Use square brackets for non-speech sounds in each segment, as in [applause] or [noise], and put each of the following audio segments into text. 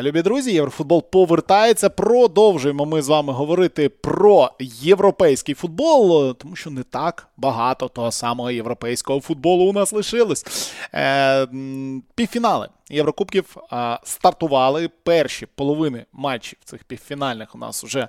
Любі друзі, Єврофутбол повертається. Продовжуємо ми з вами говорити про європейський футбол, тому що не так багато того самого європейського футболу у нас лишилось. Е, Півфінали Єврокубків стартували перші половини матчів цих півфінальних у нас вже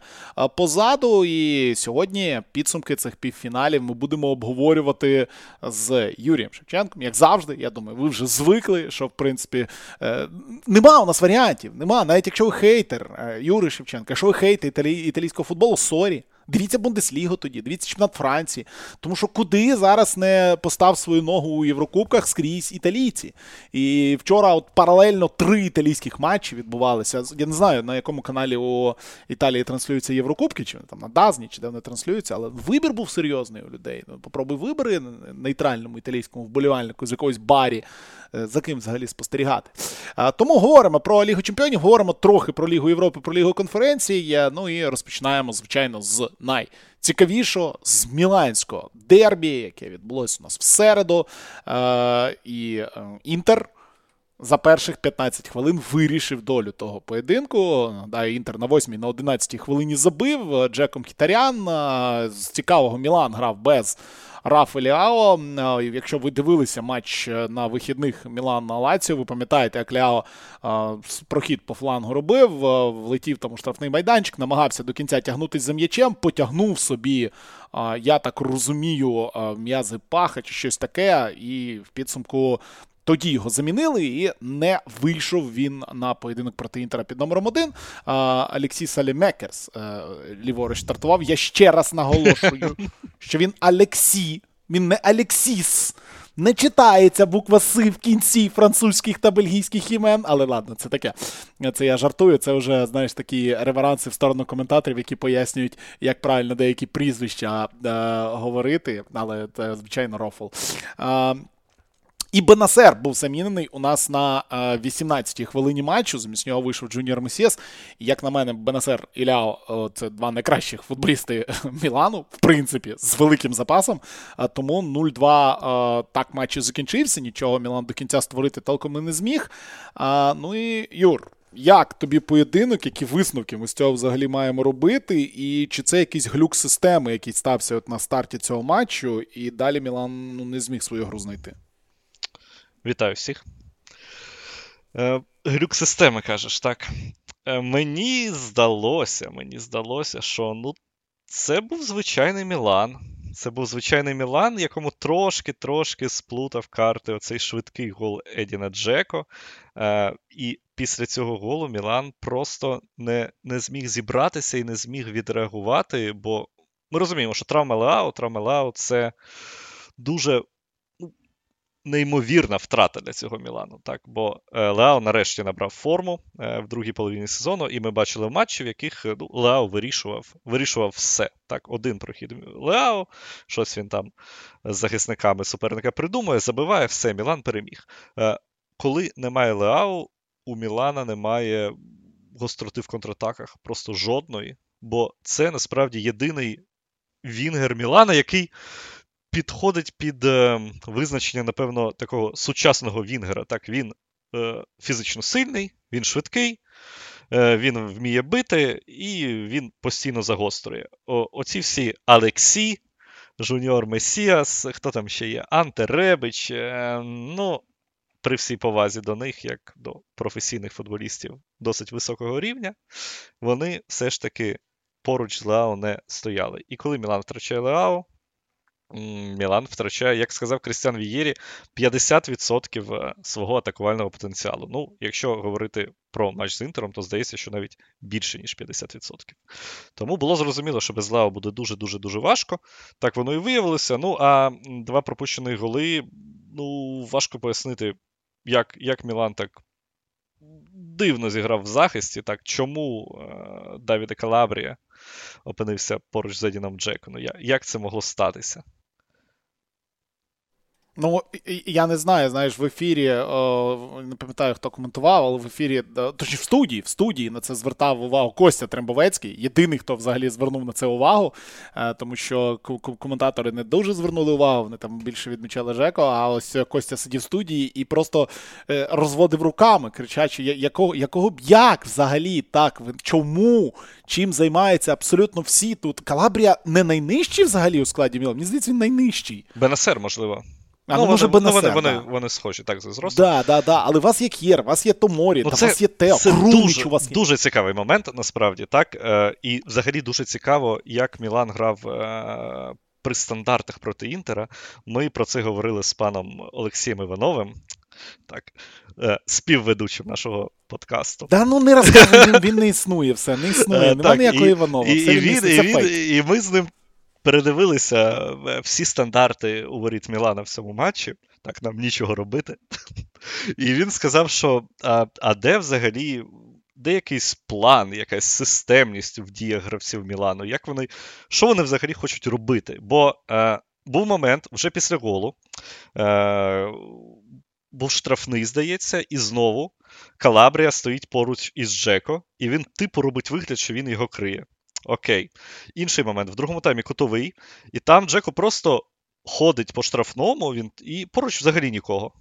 позаду. І сьогодні підсумки цих півфіналів ми будемо обговорювати з Юрієм Шевченком. Як завжди, я думаю, ви вже звикли, що в принципі е, нема у нас варіантів. Нема. Навіть якщо ви хейтер е, Юрій Шевченка, якщо ви хейтер італі... італійського футболу, sorry. Дивіться Бундеслігу тоді, дивіться чемпіонат Франції. Тому що куди зараз не постав свою ногу у Єврокубках скрізь італійці. І вчора от паралельно три італійських матчі відбувалися. Я не знаю, на якому каналі у Італії транслюються Єврокубки, чи там на DAZN і, чи де вони транслюються, але вибір був серйозний у людей. Ну, Попробуй вибери нейтральному італійському вболівальнику з якоїсь барі. Е, за ким взагалі спостерігати. Тому говоримо про Лігу Чемпіонів, говоримо трохи про Лігу Європи, про Лігу конференції. Ну і розпочинаємо, звичайно, з найцікавішого, з Міланського дербі, яке відбулося у нас в середу. І е, Інтер. За перших 15 хвилин вирішив долю того поєдинку. Да, Інтер на 8-й, на 11-й хвилині забив. Джеком Хітарян. З цікавого Мілан грав без Рафа Ліао. Якщо ви дивилися матч е, на вихідних Мілан на Лаціо, ви пам'ятаєте, як Ліао прохід по флангу робив, влетів там у штрафний майданчик, намагався до кінця тягнутися за м'ячем, потягнув собі, я так розумію, м'язи паха чи щось таке, і в підсумку тоді його замінили, і не вийшов він на поєдинок проти Інтера під номером один. Алексій Салімекерс е, ліворуч стартував. Я ще раз наголошую, [laughs] що він Алексій, він не Алексіс. Не читається буква С в кінці французьких та бельгійських імен, але ладно, це таке. Це я жартую. Це вже, знаєш, такі реверанси в сторону коментаторів, які пояснюють, як правильно деякі прізвища е, говорити, але це, звичайно, рофл. Е, і Бенасер був замінений у нас на 18-й хвилині матчу. Замість нього вийшов Джуніор Месіас. Як на мене, Бенасер і Ляо це два найкращих футболісти [laughs] Мілану, в принципі, з великим запасом. Тому 0-2 так матч і закінчився. Нічого Мілан до кінця створити толком і не зміг. Ну і Юр. Як тобі поєдинок, які висновки ми з цього взагалі маємо робити? І чи це якийсь глюк системи, який стався от на старті цього матчу, і далі Мілан ну, не зміг свою гру знайти? Вітаю всіх. Е, Глюк системи кажеш, так. Е, Мені здалося, мені здалося, що ну, це був звичайний Мілан. Це був звичайний Мілан, якому трошки-трошки сплутав карти оцей швидкий гол Едіна Джеко. Е, І після цього голу Мілан просто не не зміг зібратися і не зміг відреагувати, бо ми розуміємо, що травма Леао, травма Леао це дуже неймовірна втрата для цього Мілану. Так? Бо е, Леао нарешті набрав форму е, в другій половині сезону, і ми бачили матчі, в яких е, ну, Леао вирішував вирішував все. Так, Один прохід Леао, щось він там з захисниками суперника придумує, забиває, все, Мілан переміг. Коли немає Леао, у Мілана немає гостроти в контратаках, просто жодної. Бо це насправді єдиний Вінгер Мілана, який підходить під е, визначення, напевно, такого сучасного Вінгера. Так, Він е, фізично сильний, він швидкий, е, він вміє бити, і він постійно загострює. О, Оці всі Алексі, Жуніор Месіас, хто там ще є? Анте Ребич. Е, ну, при всій повазі до них, як до професійних футболістів досить високого рівня, вони все ж таки поруч з Леао не стояли. І коли Мілан втрачає Леао, Мілан втрачає, як сказав Крістіан Вієрі, 50% е, свого атакувального потенціалу. Ну, якщо говорити про матч з Інтером, то здається, що навіть більше, ніж 50%. Тому було зрозуміло, що без Лао буде дуже-дуже дуже важко. Так воно і виявилося. Ну, а два пропущені голи, ну, важко пояснити, як як Мілан так дивно зіграв в захисті. так, Чому е, Давіда Калабрія опинився поруч з Едіном Джеконом? Як це могло статися? Ну, я не знаю, знаєш, в ефірі, не пам'ятаю, хто коментував, але в ефірі, точніше в студії, в студії на це звертав увагу Костя Трембовецький, єдиний, хто взагалі звернув на це увагу, е, тому що коментатори не дуже звернули увагу, вони там більше відмічали Жеко, а ось Костя сидів в студії і просто е, розводив руками, кричачи, якого якого б як взагалі так, чому, чим займаються абсолютно всі тут. Калабрія не найнижчий взагалі у складі Мілан, мені здається, він найнижчий. Бенесер, можливо. А, ну, ну, може, вони, вони, вони, да. вони схожі так за зростом. Да, да, да. Але у вас є К'єр, у вас є Томорі, ну, та це, у вас є Тео, це дуже, у вас є. дуже цікавий момент, насправді, так. Е, і взагалі дуже цікаво, як Мілан грав е, при стандартах проти Інтера. Ми про це говорили з паном Олексієм Івановим, так, е, співведучим нашого подкасту. Да ну не розказуй, він, він не існує, все, не існує, Е, нема ніякого Іванова. І, і, і, і ми з ним передивилися е, всі стандарти у воріт Мілана в цьому матчі. Так, нам нічого робити. [laughs] І він сказав, що а, а де взагалі де якийсь план, якась системність в діях гравців Мілану? Як вони, Що вони взагалі хочуть робити? Бо е, був момент вже після голу. Е, був штрафний, здається, і знову Калабрія стоїть поруч із Джеко, і він типу робить вигляд, що він його криє. Окей. Інший момент. В другому таймі кутовий, і там Джеко просто ходить по штрафному, він, і поруч взагалі нікого.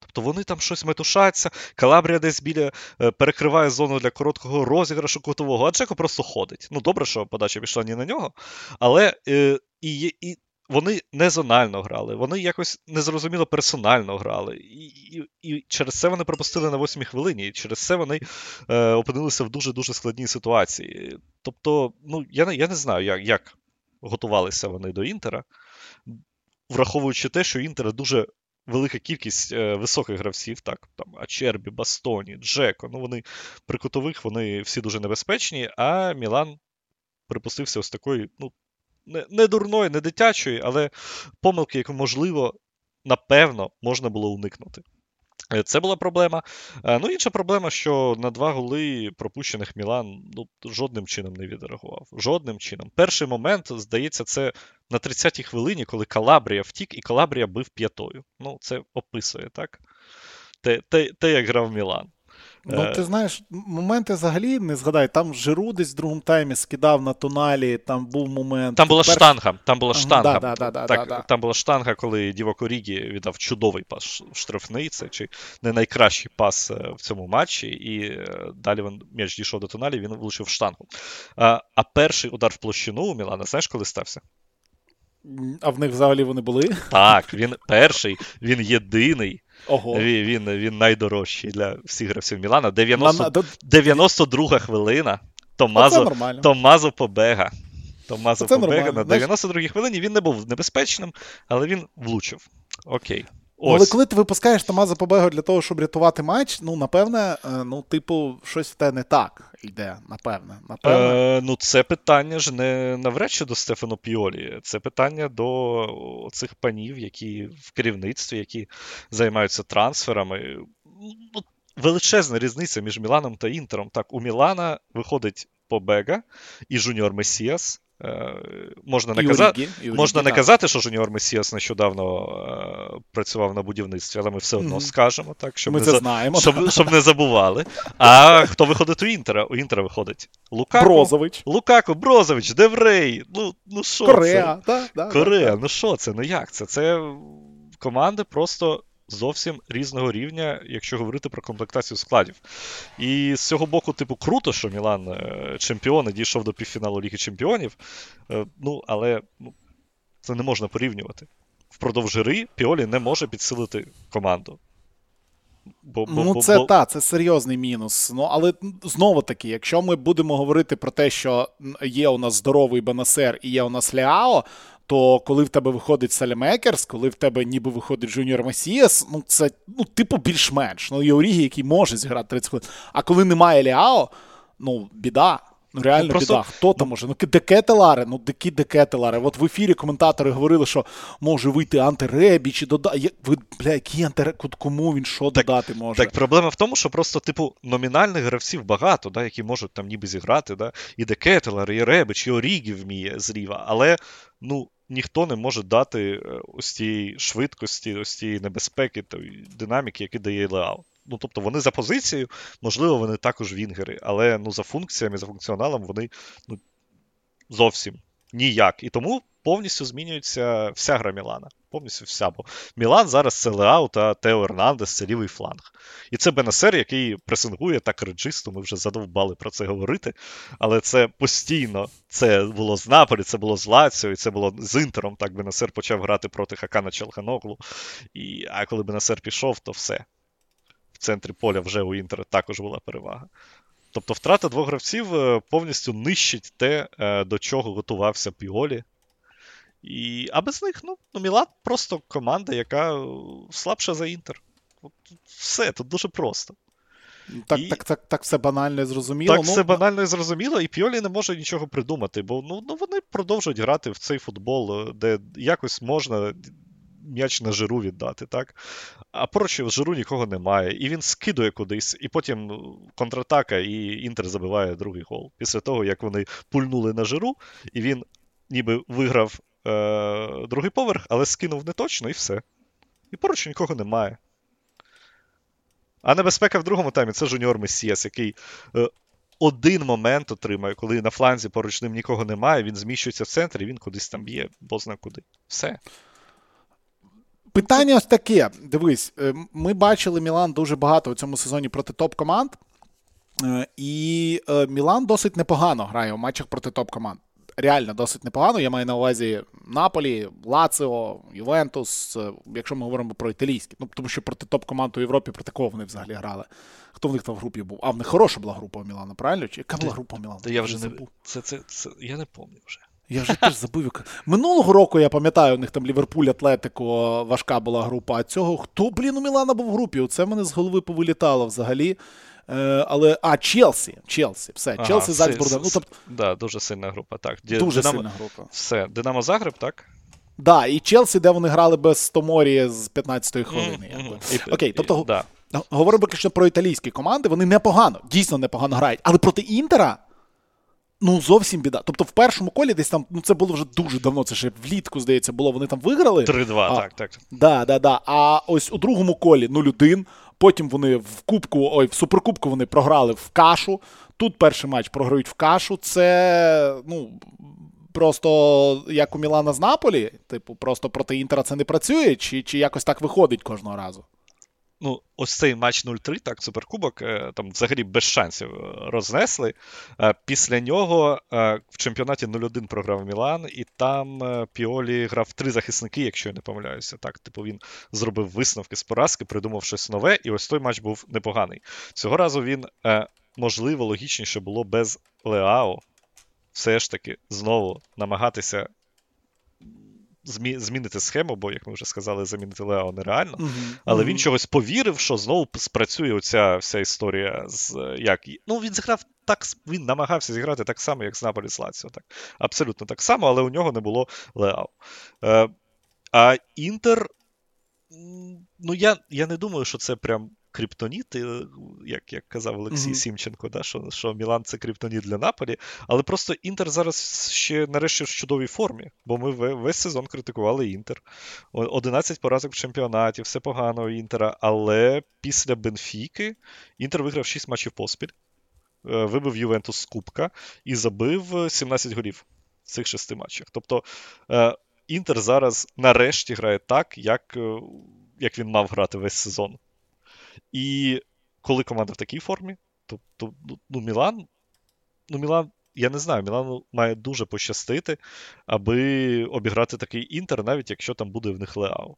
Тобто вони там щось метушаться, Калабрія десь біля е, перекриває зону для короткого розіграшу кутового, а Джеко просто ходить. Ну, добре, що подача пішла не на нього, але е, і, і вони не зонально грали, вони якось незрозуміло персонально грали. І і, і через це вони пропустили на восьмій хвилині, і через це вони е, опинилися в дуже-дуже складній ситуації. Тобто, ну, я я не знаю, як як готувалися вони до Інтера, враховуючи те, що Інтера дуже велика кількість е, високих гравців, так, там Ачербі, Бастоні, Джеко, ну вони при кутових вони всі дуже небезпечні, а Мілан припустився ось такої, ну, не, дурної, не дитячої, але помилки, яку, можливо, напевно, можна було уникнути. Е, це була проблема. Е, ну, інша проблема, що на два голи пропущених Мілан ну, жодним чином не відреагував. Жодним чином. Перший момент, здається, це на 30-й хвилині, коли Калабрія втік, і Калабрія бив п'ятою. Ну, це описує, так? Те, те, те як грав Мілан. Ну, е. ти знаєш, моменти взагалі не згадай. Там Жиру десь в другому таймі скидав на тоналі, там був момент. Там була Перш... штанга. Там була штанга. Да, да, да, так, Там була штанга, коли Діво Корігі віддав чудовий пас штрафний. Це чи не найкращий пас е, в цьому матчі. І е, далі він м'яч дійшов до тоналі, він влучив штангу. А перший удар в площину у Мілана, знаєш, коли стався? А в них взагалі вони були? Так, він перший, він єдиний. Ого. Він він, він найдорожчий для всіх гравців Мілана. 90, 92 хвилина. Томазо, Томазо Побега. Томазо Це нормально. на 92-й хвилині він не був небезпечним, але він влучив. Окей. Ну, але коли ти випускаєш Томазо Побего для того, щоб рятувати матч, ну, напевне, е, ну, типу, щось в те не так йде, напевне. напевне. Е, Ну, це питання ж не навряд чи до Стефано Піолі. Це питання до цих панів, які в керівництві, які займаються трансферами. Ну, Величезна різниця між Міланом та Інтером. Так, у Мілана виходить Побега і Жуніор Месіас. Е, можна не, каза... Можна не казати, що Жуніор Месіас нещодавно е, працював на будівництві, але ми все одно mm-hmm. скажемо, так, щоб ми не це за... знаємо. Щоб, щоб не забували. А хто виходить у Інтера? У Інтера виходить Лукако, Брозович. Лукако, Брозович, Де Врей. Ну, ну що Корреа, це? Да, Корея, да, ну що це? Ну як це? Це команди просто зовсім різного рівня, якщо говорити про комплектацію складів. І з цього боку, типу, круто, що Мілан е, чемпіон і дійшов до півфіналу Ліги Чемпіонів. Е, ну, але ну, це не можна порівнювати. Впродовж гри Піолі не може підсилити команду. Бо, бо, ну, це бо... та, це серйозний мінус. Ну, але знову таки, якщо ми будемо говорити про те, що є у нас здоровий Бенасер і є у нас Ляо, то коли в тебе виходить Салімекерс, коли в тебе ніби виходить Жуніор Масіас, ну це ну, типу більш-менш. Ну, є Орігі, який може зіграти 30 хвилин. А коли немає Ліао, ну, біда. Ну, реально ну, просто... біда. Хто там може? Ну, Декетелари, ну дикі Декетелари. От в ефірі коментатори говорили, що може вийти антиребі чи додати. Ви, бля, який антиребі, кому він що так, додати може? Так, проблема в тому, що просто, типу, номінальних гравців багато, да, які можуть там ніби зіграти. да, І Декетелар, і Ребич, і Орігі вміє зліва. Але, ну, ніхто не може дати е, ось тієї швидкості, ось тієї небезпеки, тої динаміки, які дає Леал. Ну, тобто вони за позицією, можливо, вони також вінгери, але ну, за функціями, за функціоналом вони ну, зовсім ніяк. І тому повністю змінюється вся гра Мілана. Повністю вся. Бо Мілан зараз це Леау та Тео Ернандес, це лівий фланг. І це Бенесер, який пресингує так реджисту, ми вже задовбали про це говорити. Але це постійно це було з Наполі, це було з Лаціо, і це було з Інтером. Так Бенесер почав грати проти Хакана Челханоглу. І, А коли Бенесер пішов, то все. В центрі поля вже у Інтера також була перевага. Тобто втрата двох гравців е, повністю нищить те, е, до чого готувався Піолі. І... А без них, ну, ну, Мілан просто команда, яка е, слабша за Інтер. От, Все, тут дуже просто. Так і... так, так, так все банально і зрозуміло. Так, ну... все банально і зрозуміло, і Піолі не може нічого придумати, бо ну, ну, вони продовжують грати в цей футбол, де якось можна м'яч на жиру віддати, так? А поруч в жиру нікого немає. І він скидує кудись, і потім ну, контратака, і Інтер забиває другий гол. Після того, як вони пульнули на жиру, і він ніби виграв е- другий поверх, але скинув не точно, і все. І поруч нікого немає. А небезпека в другому таймі це Жуніор Месіас, який е, один момент отримає, коли на фланзі поруч ним нікого немає, він зміщується в центр і він кудись там б'є, бозна куди. Все. Питання ось таке. Дивись, е, ми бачили Мілан дуже багато у цьому сезоні проти топ-команд. Е, і е, Мілан досить непогано грає у матчах проти топ-команд. Реально досить непогано. Я маю на увазі Наполі, Лаціо, Ювентус, якщо ми говоримо про італійські. Ну, тому що проти топ-команд у Європі проти кого вони взагалі грали. Хто в них там в групі був? А в них хороша була група у Мілана, правильно? Чи яка була група у Мілана? Я вже не це, це, це, Я не пам'ятаю вже. Я вже теж забув. Минулого року я пам'ятаю, у них там Ліверпуль, Атлетико, важка була група. А цього хто, блін, у Мілана був в групі? Оце мене з голови повилітало взагалі. Е, але, а, Челсі. Челсі. Все, ага, Челсі Зальцбургом. Ну, тобто... Да, дуже сильна група. так. Дуже Динамо... сильна група. Все, Динамо Загреб, так? Да, і Челсі, де вони грали без Томорі з 15-ї хвилини. Mm-hmm. І, Окей, тобто, і, да. говоримо виключно про італійські команди, вони непогано, дійсно непогано грають. Але проти Інтера. Ну, зовсім біда. Тобто, в першому колі десь там, ну це було вже дуже давно, це ще влітку, здається, було. Вони там виграли. 3-2, а, так, так. Да, да, да. А ось у другому колі 0-1. Потім вони в Кубку, ой, в Суперкубку вони програли в кашу. Тут перший матч програють в кашу. Це, ну. Просто як у Мілана з Наполі, типу, просто проти Інтера це не працює, чи чи якось так виходить кожного разу? Ну, ось цей матч 0-3, так, суперкубок, е, там взагалі без шансів е, рознесли. Е, після нього в чемпіонаті 0-1 програв Мілан, і там Піолі грав три захисники, якщо я не помиляюся. Так, типу він зробив висновки з поразки, придумав щось нове, і ось той матч був непоганий. Цього разу він, можливо, логічніше було без Леао. Все ж таки знову намагатися. Змінити схему, бо, як ми вже сказали, замінити Лео нереально. Uh-huh. Але він чогось повірив, що знову спрацює оця вся історія з як. Ну, він зіграв так, він намагався зіграти так само, як з Наполі з Лаціо. Так. Абсолютно так само, але у нього не було Лео. Е, А Інтер. Ну, я я не думаю, що це прям криптоніт, як як казав Олексій mm-hmm. Сімченко, да, що що Мілан це криптоніт для Наполі. Але просто Інтер зараз ще нарешті в чудовій формі, бо ми весь сезон критикували Інтер. 11 поразок в чемпіонаті, все погано у Інтера. Але після Бенфіки Інтер виграв 6 матчів поспіль, е, вибив Ювентус з Кубка і забив 17 голів в цих шести матчах. Тобто. Е, Інтер зараз нарешті грає так, як е, як він мав грати весь сезон. І коли команда в такій формі, то, то ну, Мілан, ну, Мілан, я не знаю, Мілану має дуже пощастити, аби обіграти такий інтер, навіть якщо там буде в них Леау.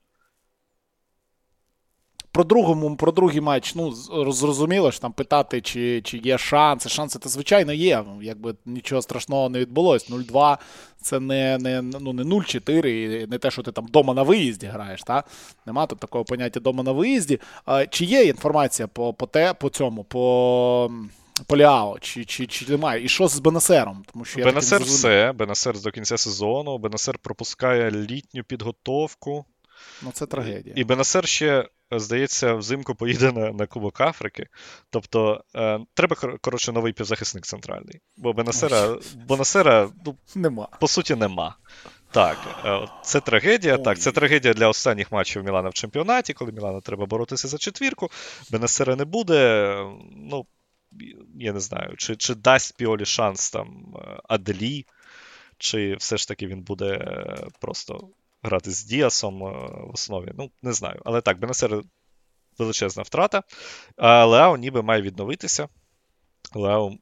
Про другому, про другий матч, ну, зрозуміло ж там питати, чи чи є шанси. Шанси, це, звичайно, є. Якби нічого страшного не відбулось. 0-2 це не не, ну, не 0-4, і не те, що ти там вдома на виїзді граєш. Та? Нема тут такого поняття вдома на виїзді. А, Чи є інформація по по, те, по цьому, по Ляо, чи чи, чи немає? І що з Беннасером? Тому що Бенесер все, Бенесер до кінця сезону, Бенесер пропускає літню підготовку. Ну, це трагедія. І Бенесер ще здається, взимку поїде на на Кубок Африки. Тобто е, треба, коротше, новий півзахисник центральний. Бо Бенасера, Бенасера, ну, нема. по суті, нема. Так, е, це трагедія. Ой. Так, це трагедія для останніх матчів Мілана в чемпіонаті, коли Мілану треба боротися за четвірку. Бенесера не буде. Ну, я не знаю, чи чи дасть Піолі шанс там е, Аделі, чи все ж таки він буде е, просто грати з Діасом в основі. Ну, не знаю. Але так, Бенесер величезна втрата. А Лео ніби має відновитися. Лео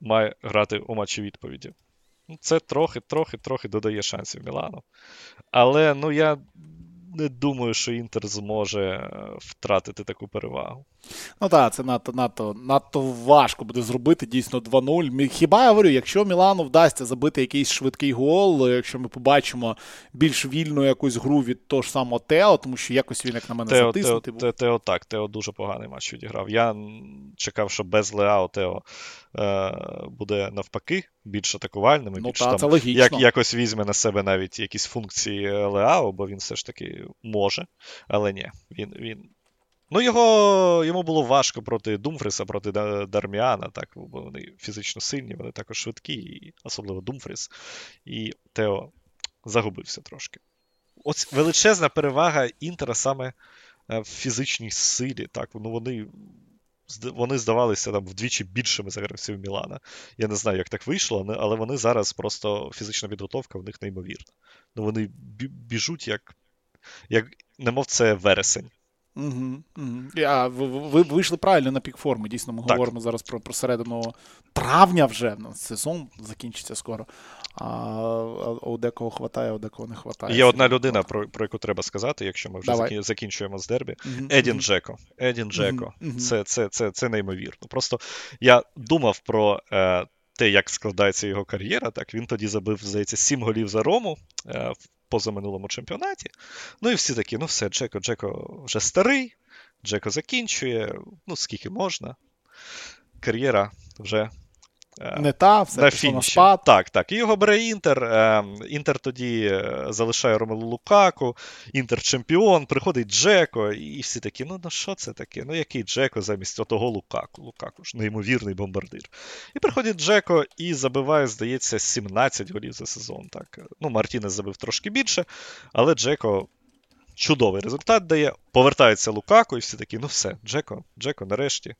має грати у матчі відповіді. Ну, це трохи-трохи-трохи додає шансів Мілану. Але ну я не думаю, що Інтер зможе е, втратити таку перевагу. Ну так, це надто надто, надто важко буде зробити дійсно 2-0. Хіба я говорю, якщо Мілану вдасться забити якийсь швидкий гол, якщо ми побачимо більш вільну якусь гру від того ж самого Тео, тому що якось він, як на мене, Тео, затиснутий Тео, Тео так, Тео дуже поганий матч відіграв. Я чекав, що без Леао Тео е, буде навпаки більш атакувальним і ну, більш та, там, як, якось візьме на себе навіть якісь функції Леао, бо він все ж таки може, але ні, він. він Ну, його, йому було важко проти Думфріса, проти Дарміана, так, бо вони фізично сильні, вони також швидкі, і особливо Думфріс. І Тео загубився трошки. Ось величезна перевага Інтера саме е, в фізичній силі. так, ну Вони вони здавалися там вдвічі більшими за гравців Мілана. Я не знаю, як так вийшло, але вони зараз просто фізична підготовка в них неймовірна. Ну, Вони біжуть, як, як немов це вересень. Угу, угу. А, ви, ви вийшли правильно на пік форми. Дійсно, ми так. говоримо зараз про про середину травня вже. Сезон закінчиться скоро. А, а у декого хватає, а у декого не хватає. Є одна людина, про про яку треба сказати, якщо ми вже Давай. закінчуємо з дербі. Угу, Едін Джеко. Едін Джеко. Це це, це, це неймовірно. Просто я думав про. Е, те, як складається його кар'єра, так він тоді забив, здається, сім голів за Рому е, в позаминулому чемпіонаті. Ну і всі такі, ну все, Джеко, Джеко вже старий, Джеко закінчує, ну скільки можна. Кар'єра вже не та, все на пішло на спад. Так, так. І його бере Інтер. Е, Інтер тоді е, залишає Ромелу Лукаку, Інтер чемпіон, приходить Джеко, і всі такі, ну ну що це таке? Ну який Джеко замість отого Лукаку? Лукаку ж неймовірний бомбардир. І приходить Джеко і забиває, здається, 17 голів за сезон. Так. Ну, Мартінес забив трошки більше, але Джеко. Чудовий результат дає. Повертається Лукаку, і всі такі, ну все, Джеко, Джеко, нарешті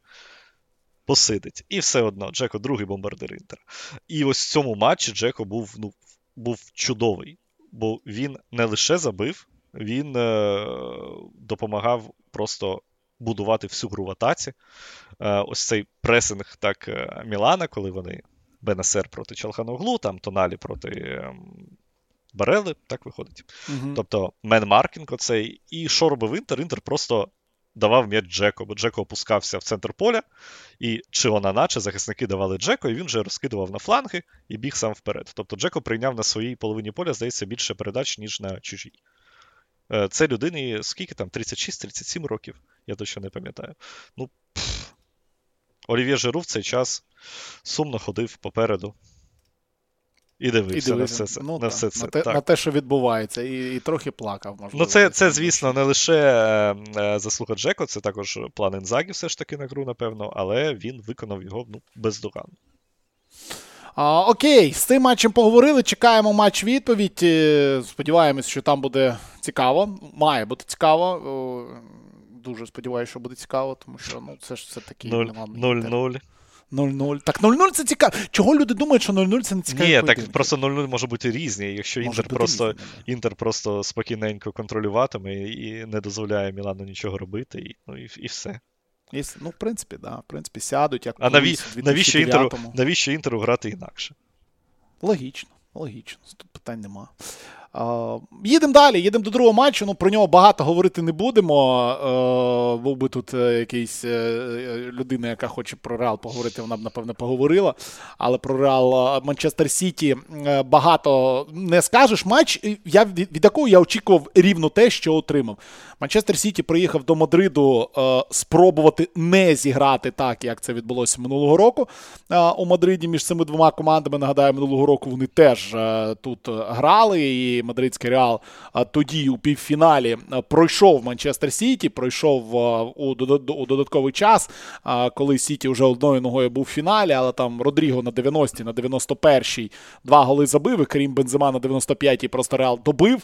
посидить. І все одно, Джеко другий бомбардир Інтера. І ось в цьому матчі Джеко був ну, був чудовий, бо він не лише забив, він е, допомагав просто будувати всю гру в атаці. Е, ось цей пресинг так е, Мілана, коли вони Бенесер проти Чалханоглу, там Тоналі проти. Е, Барелли, так виходить. Uh-huh. Тобто man-marking оцей. І що робив Інтер? Інтер просто давав м'яч Джеко, бо Джеко опускався в центр поля, і чи вона наче захисники давали Джеко, і він вже розкидував на фланги і біг сам вперед. Тобто Джеко прийняв на своїй половині поля, здається, більше передач, ніж на чужій. Е, це людині скільки там? 36-37 років, я точно не пам'ятаю. Ну, пф. Олів'є Жиру в цей час сумно ходив попереду. І дивився, і на все це. Ну, на, все це. На, те, так. на те, що відбувається, і і трохи плакав. можливо. Ну, це, це звісно, не лише е, заслуга Джеко, це також план Інзагі все ж таки на гру, напевно, але він виконав його ну, бездоганно. А, Окей, з цим матчем поговорили. Чекаємо матч відповідь. Е, сподіваємось, що там буде цікаво. Має бути цікаво. Дуже сподіваюся, що буде цікаво, тому що ну, це ж все таки 0-0. 0-0. Так 0-0 це цікаво. Чого люди думають, що 0-0 це не цікаво? Ні, так просто 0-0 може бути різні. Якщо може Інтер просто різні, Інтер просто спокійненько контролюватиме і не дозволяє Мілану нічого робити, і ну, і, і все. І, ну, в принципі, да, в принципі, сядуть, як А наві... навіщо, інтеру, навіщо інтеру грати інакше? Логічно, логічно. Тут питань нема. Їдемо далі, їдемо до другого матчу. Ну про нього багато говорити не будемо. Був би тут е, якийсь е, людина, яка хоче про Реал поговорити, вона б, напевно, поговорила. Але про Реал Манчестер Сіті е, багато не скажеш. Матч, я, від якого я очікував рівно те, що отримав. Манчестер Сіті приїхав до Мадриду спробувати не зіграти так, як це відбулося минулого року у Мадриді між цими двома командами. Нагадаю, минулого року вони теж тут грали. і мадридський реал тоді у півфіналі пройшов Манчестер Сіті, пройшов у додатковий час, коли Сіті вже одною ногою був в фіналі, але там Родріго на 90-й, на 91-й два голи забив, і Карім Бензема на 95-й просто реал добив.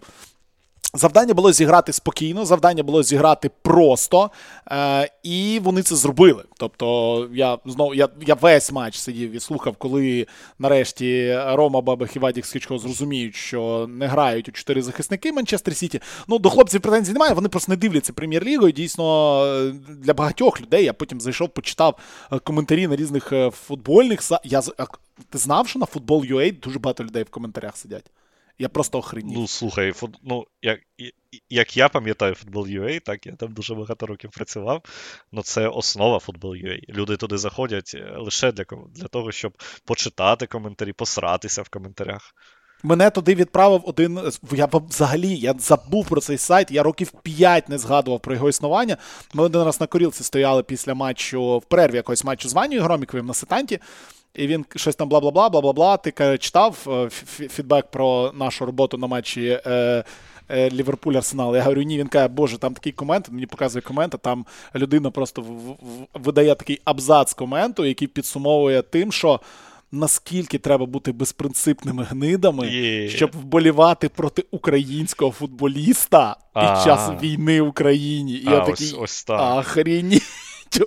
Завдання було зіграти спокійно, завдання було зіграти просто, е, і вони це зробили. Тобто, я знову я я весь матч сидів і слухав, коли нарешті Рома Бабах і Вадік Скічко зрозуміють, що не грають у чотири захисники Манчестер Сіті. Ну, до хлопців претензій немає, вони просто не дивляться прем'єр-лігу. І Дійсно, для багатьох людей я потім зайшов, почитав е, коментарі на різних е, футбольних Я Ти знав, що на футбол UA дуже багато людей в коментарях сидять. Я просто охренів. Ну, слухай, фут... ну, як як я пам'ятаю футбол UA, так я там дуже багато років працював. Ну це основа футбол UA. Люди туди заходять е, лише для для того, щоб почитати коментарі, посратися в коментарях. Мене туди відправив один. Я взагалі я забув про цей сайт. Я років 5 не згадував про його існування. Ми один раз на корілці стояли після матчу в перерві якогось матчу з Ванією Громіковим на сетанті. І він щось там бла-бла-бла, бла-бла-бла. Ти читав е, фідбек про нашу роботу на матчі е, е, Ліверпуль Арсенал. Я говорю, ні, він каже, боже, там такий комент, мені показує комент, а там людина просто видає такий абзац коменту, який підсумовує тим, що. Наскільки треба бути безпринципними гнидами, yeah. щоб вболівати проти українського футболіста під а час війни в Україні? І а, я такий ось, ось так. охрені.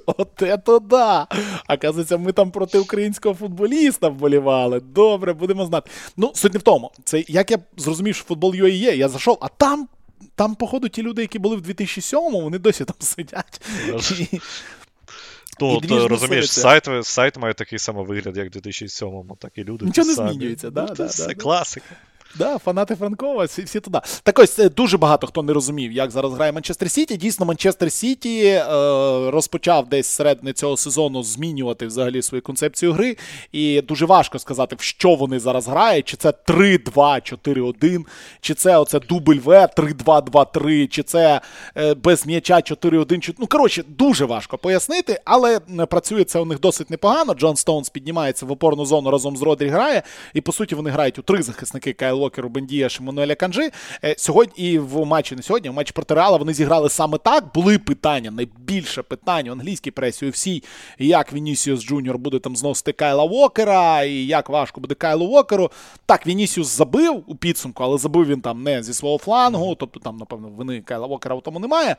От это да! Оказується, ми там проти українського футболіста вболівали. Добре, будемо знати. Ну, суть не в тому. Це як я зрозумів, що футбол UA є, я зайшов, а там, там, походу, ті люди, які були в 2007-му, вони досі там сидять. То, то розумієш, сайт сайт має такий самий вигляд, як в 2007-му, так і люди. Нічого не змінюється, да, ну, да, Це да, класика. Да, Фанати Франкова, всі всі туди. Так ось е, дуже багато хто не розумів, як зараз грає Манчестер Сіті. Дійсно, Манчестер Сіті е, розпочав десь середини цього сезону змінювати взагалі свою концепцію гри. І дуже важко сказати, в що вони зараз грають. Чи це 3-2-4-1, чи це оце дубль В 3-2-2-3, чи це е, без м'яча 4-1. Чи... Ну, коротше, дуже важко пояснити, але працює це у них досить непогано. Джон Стоунс піднімається в опорну зону разом з Родрі грає. І по суті вони грають у три захисники Кайл Уокеру, Бендія, Шимануеля Канджи. Е, сьогодні і в матчі не сьогодні, в матчі проти Реала вони зіграли саме так. Були питання, найбільше питання в англійській пресі у всій, як Вінісіус Джуніор буде там зносити Кайла Уокера, і як важко буде Кайлу Уокеру. Так, Вінісіус забив у підсумку, але забив він там не зі свого флангу. Тобто там, напевно, вини Кайла Уокера в тому немає.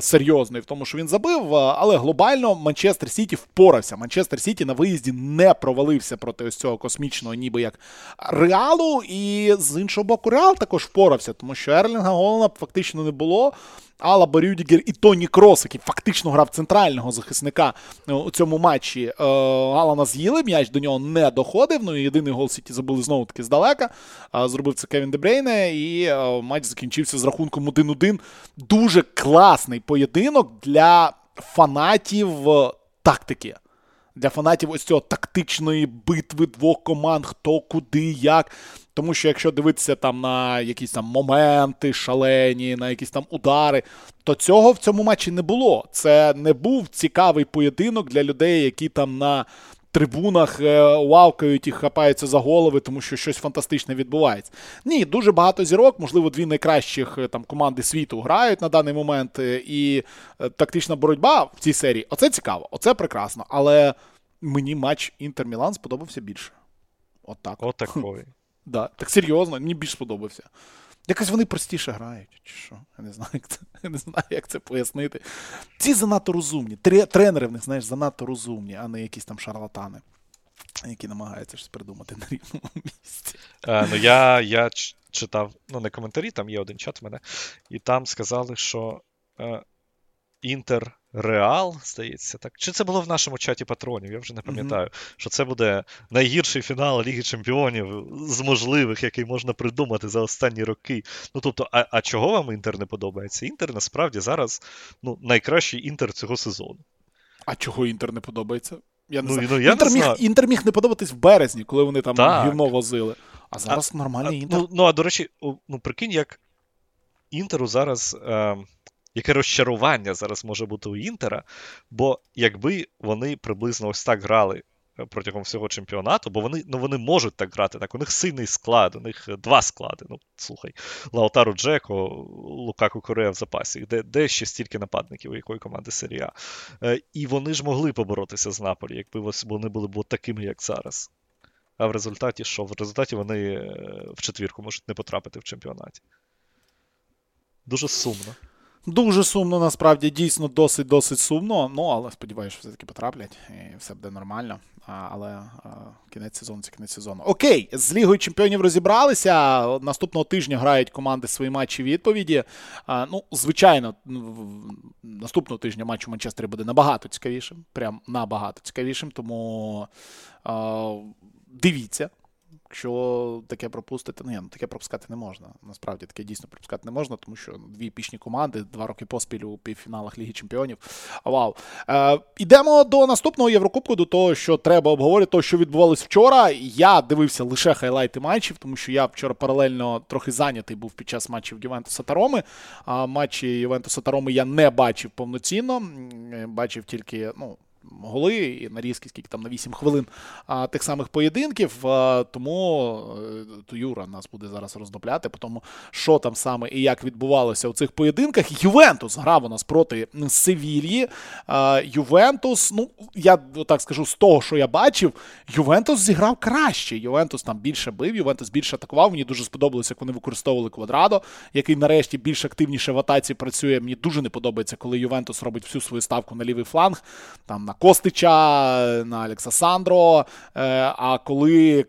Серйозної в тому, що він забив. Але глобально Манчестер Сіті впорався. Манчестер Сіті на виїзді не провалився проти ось цього космічного, ніби як реалу. І з іншого боку, Реал також впорався, тому що Ерлінга Голанда фактично не було. Алла Барюдігер і Тоні Крос, який фактично грав центрального захисника е, у цьому матчі. Е, Алана з'їли, м'яч до нього не доходив. Ну і єдиний гол Сіті забули знову таки здалека. Зробив це Кевін Дебрейне, і е, матч закінчився з рахунком 1-1. Дуже класний поєдинок для фанатів тактики для фанатів ось цього тактичної битви двох команд, хто куди, як. Тому що якщо дивитися там на якісь там моменти шалені, на якісь там удари, то цього в цьому матчі не було. Це не був цікавий поєдинок для людей, які там на трибунах е, вавкають і хапаються за голови, тому що щось фантастичне відбувається. Ні, дуже багато зірок, можливо, дві найкращих е, там команди світу грають на даний момент. Е, і тактична боротьба в цій серії. Оце цікаво, оце прекрасно. Але мені матч Інтер Мілан сподобався більше. Отак. От такої. Да, Так серйозно, мені більш сподобався. Якось вони простіше грають, чи що? Я не знаю, як це [laughs] я не знаю, як це пояснити. Ці занадто розумні. Тренери в них, знаєш, занадто розумні, а не якісь там шарлатани, які намагаються щось придумати на рівному [laughs] місці. Е, ну, Я я читав, ну, не коментарі, там є один чат в мене, і там сказали, що е, Інтер Реал, здається, так. Чи це було в нашому чаті патронів? Я вже не пам'ятаю, mm-hmm. що це буде найгірший фінал Ліги Чемпіонів з можливих, який можна придумати за останні роки. Ну тобто, а а чого вам Інтер не подобається? Інтер насправді зараз ну, найкращий інтер цього сезону. А чого Інтер не подобається? Я не ну, знаю. Ну, я інтер, не міг, знаю. інтер міг не подобатись в березні, коли вони там так. гівно возили. А зараз а, нормальний інтер. Ну, ну, а до речі, ну прикинь, як Інтеру зараз. Е, яке розчарування зараз може бути у Інтера, бо якби вони приблизно ось так грали протягом всього чемпіонату, бо вони ну, вони можуть так грати. Так, У них сильний склад, у них два склади. Ну, слухай, Лаутару Джеко, Лукаку Корея в запасі, де де ще стільки нападників, у якої команди серія. Е, і вони ж могли поборотися з Наполі, якби вони були б такими, як зараз. А в результаті що? В результаті вони е, в четвірку можуть не потрапити в чемпіонаті. Дуже сумно. Дуже сумно, насправді, дійсно досить-досить сумно. Ну, але сподіваюся, що все-таки потраплять і все буде нормально. А, Але а, кінець сезону це кінець сезону. Окей, з Лігою Чемпіонів розібралися. Наступного тижня грають команди свої матчі відповіді. А, Ну, звичайно, наступного тижня матч у Манчестері буде набагато цікавішим. Прям набагато цікавішим. Тому а, дивіться. Якщо таке пропустити, ну, ні, ну таке пропускати не можна. Насправді таке дійсно пропускати не можна, тому що дві пішні команди, два роки поспіль у півфіналах Ліги Чемпіонів. Вау. Е, Ідемо до наступного Єврокубку, до того, що треба обговорити, того, що відбувалось вчора. Я дивився лише хайлайти матчів, тому що я вчора паралельно трохи зайнятий був під час матчів Ювентуса та Роми. А матчі Ювентуса та Роми я не бачив повноцінно. Бачив тільки, ну голи і нарізки, скільки там на 8 хвилин а, тих самих поєдинків. А, тому е, то Юра нас буде зараз роздопляти, по тому, що там саме і як відбувалося у цих поєдинках. Ювентус грав у нас проти Севільї. А, Ювентус, ну я так скажу, з того, що я бачив, Ювентус зіграв краще. Ювентус там більше бив, Ювентус більше атакував. Мені дуже сподобалося, як вони використовували квадрадо, який нарешті більш активніше в атаці працює. Мені дуже не подобається, коли Ювентус робить всю свою ставку на лівий фланг. Там на Костича, на Алекса Сандро. Е, а коли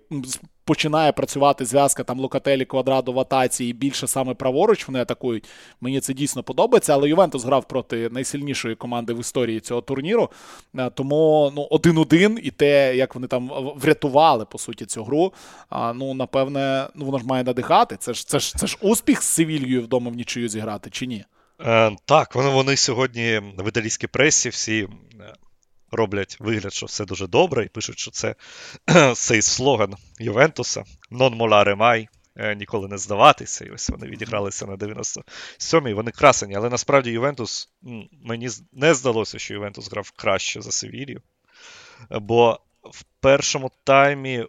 починає працювати зв'язка там Локателі Квадрадо в атаці і більше саме праворуч вони атакують, мені це дійсно подобається. Але Ювентус грав проти найсильнішої команди в історії цього турніру. Е, тому ну, один-один і те, як вони там врятували по суті цю гру. Ну, напевне, ну воно ж має надихати. Це ж це ж це ж успіх з Севільєю вдома в нічию зіграти, чи ні? Е, Так, вони вони сьогодні в італійській пресі всі роблять вигляд, що все дуже добре, і пишуть, що це [clears throat] цей слоган Ювентуса non molare mai, е, ніколи не здаватися. І ось вони відігралися на 97-й. Вони красені, але насправді Ювентус мені не здалося, що Ювентус грав краще за Севілью. Бо в першому таймі,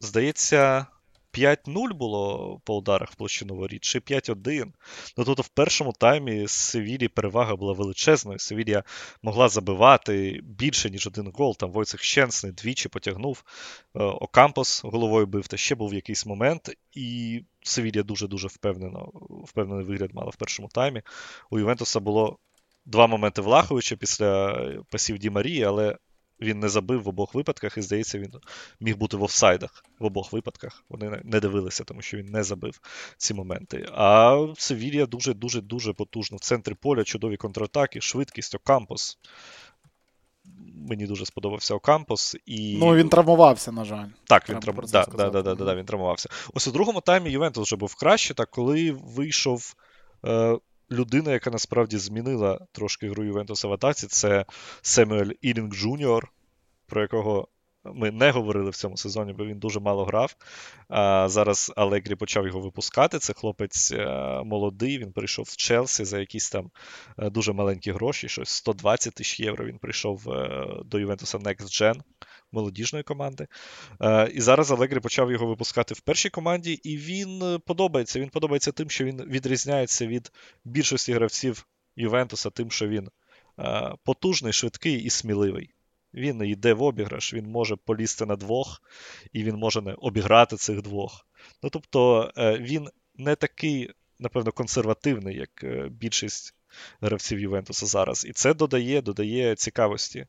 здається, 5-0 було по ударах в площину воріт, чи 5-1. Ну тут в першому таймі Севілі перевага була величезною. Севілія могла забивати більше, ніж один гол. Там Войцех Щенсний двічі потягнув. Е, Окампос головою бив, та ще був якийсь момент. І Севілія дуже-дуже впевнено, впевнений вигляд мала в першому таймі. У Ювентуса було два моменти Влаховича після пасів Ді Марії, але він не забив в обох випадках, і здається, він міг бути в офсайдах в обох випадках. Вони не дивилися, тому що він не забив ці моменти. А Севілія дуже-дуже дуже потужно. В центрі поля чудові контратаки, швидкість, Окампос. Мені дуже сподобався Окампос. І... Ну, він травмувався, на жаль. Так, він трав... да, да, да, да, да, він травмувався. Ось у другому таймі Ювентус вже був краще, так коли вийшов. Е людина, яка насправді змінила трошки гру Ювентуса в атаці, це Семюель Ілінг Джуніор, про якого ми не говорили в цьому сезоні, бо він дуже мало грав. А Зараз Алегрі почав його випускати. Це хлопець е, молодий. Він прийшов з Челсі за якісь там е, дуже маленькі гроші, щось 120 тисяч євро. Він прийшов е, до Ювентуса Next Gen молодіжної команди. І зараз Алегрі почав його випускати в першій команді, і він подобається. Він подобається тим, що він відрізняється від більшості гравців Ювентуса, тим, що він потужний, швидкий і сміливий. Він йде в обіграш, він може полізти на двох, і він може не обіграти цих двох. Ну тобто е, він не такий, напевно, консервативний, як е, більшість гравців Ювентуса зараз. І це додає додає цікавості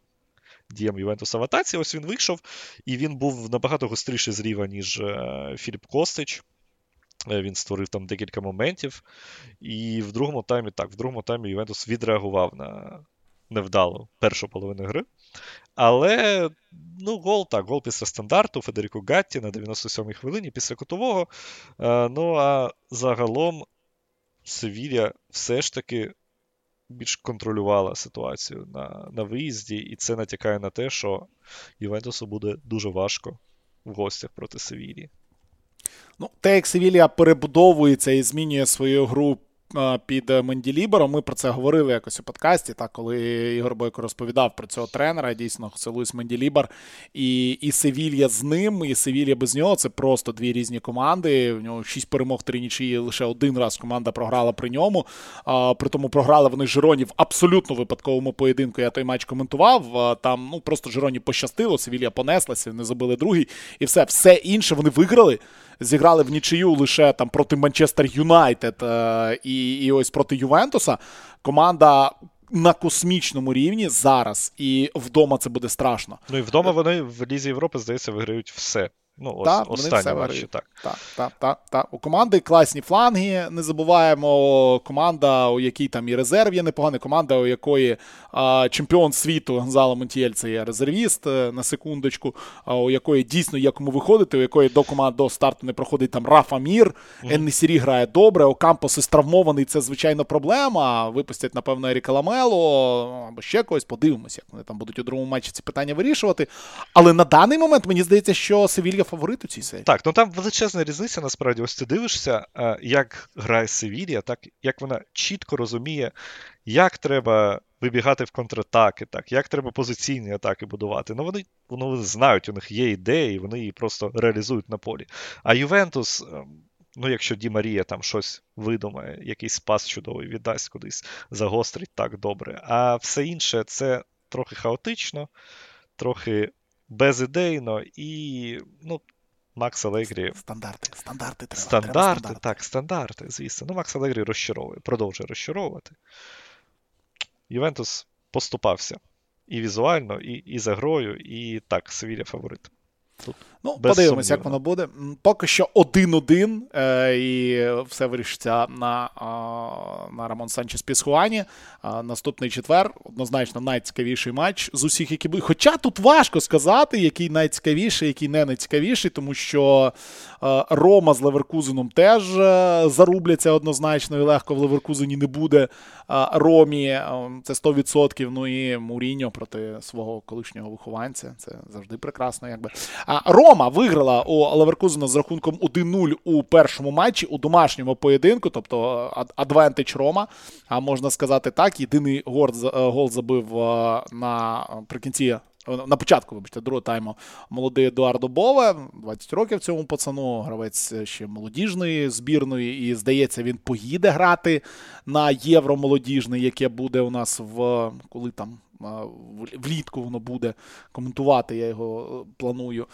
діям Ювентуса в атаці. Ось він вийшов, і він був набагато гостріший зріва, ніж е, Філіп Костич. Він створив там декілька моментів. І в другому таймі так, в другому таймі Ювентус відреагував на невдалу першу половину гри. Але ну, гол так, гол після стандарту Федеріко Гатті на 97-й хвилині після кутового. Е, ну а загалом Севілля все ж таки більш контролювала ситуацію на на виїзді, і це натякає на те, що Ювентусу буде дуже важко в гостях проти Севілії. Ну, те, як Севілія перебудовується і змінює свою гру під Менділібером. Ми про це говорили якось у подкасті, так, коли Ігор Бойко розповідав про цього тренера. Дійсно, Луїс Менділібер і і Севілья з ним, і Севілья без нього. Це просто дві різні команди. В нього шість перемог, три нічиї. Лише один раз команда програла при ньому. А, При тому програли вони Жироні в абсолютно випадковому поєдинку. Я той матч коментував. Там ну просто Жироні пощастило, Севілья понеслася, вони забили другий, і все. Все інше вони виграли зіграли в нічию лише там проти Манчестер Юнайтед е, і, і ось проти Ювентуса. Команда. На космічному рівні зараз, і вдома це буде страшно. Ну і вдома вони в Лізі Європи, здається, виграють все. Ну, так, останні матчі, так. Так, так, так, так. У команди класні фланги. Не забуваємо. Команда, у якій там і резерв є непоганий, команда, у якої а, чемпіон світу Гонзало Монтієль це є резервіст е, на секундочку, а, у якої дійсно є кому виходити, у якої до команди до старту не проходить там Рафа Мір, mm-hmm. Ен-Несірі грає добре, Окампос травмований, це звичайно проблема. Випустять, напевно, Еріка Ламелу або ще когось. Подивимося, як вони там будуть у другому матчі ці питання вирішувати. Але на даний момент мені здається, що Севілья Севілья фаворит у цій серії. Так, ну там величезна різниця, насправді, ось ти дивишся, е, як грає Севілья, так як вона чітко розуміє, як треба вибігати в контратаки, так, як треба позиційні атаки будувати. Ну вони ну, вони знають, у них є ідеї, вони її просто реалізують на полі. А Ювентус. Ем, ну, якщо Ді Марія там щось видумає, якийсь спас чудовий віддасть кудись, загострить так добре. А все інше це трохи хаотично, трохи безідейно і, ну, Макс Алегрі. Стандарти, стандарти треба. Стандарти, треба стандарти. так, стандарти, звісно. Ну, Макс Алегрі розчаровує, продовжує розчаровувати. Ювентус поступався і візуально, і і за грою, і так, Севілля фаворит. Тут Ну, подивимось, як воно буде. Поки що один-один, е, і все вирішиться на на Рамон Санчес Пісхуані. Наступний четвер однозначно найцікавіший матч з усіх, які були. Хоча тут важко сказати, який найцікавіший, який не найцікавіший, тому що е, Рома з Леверкузеном теж е, зарубляться однозначно, і легко в Леверкузені не буде Ромі. Це 100%. Ну і Муріньо проти свого колишнього вихованця. Це завжди прекрасно. якби. Рома виграла у Леверкузена з рахунком 1-0 у першому матчі у домашньому поєдинку, тобто адвентич Рома. А можна сказати так. Єдиний гол забив наприкінці. На початку, вибачте, другого тайму молодий Едуардо Бове, 20 років цьому пацану, гравець ще молодіжної збірної, і здається, він поїде грати на євро молодіжне, яке буде у нас в коли там влітку воно буде коментувати. Я його е, планую.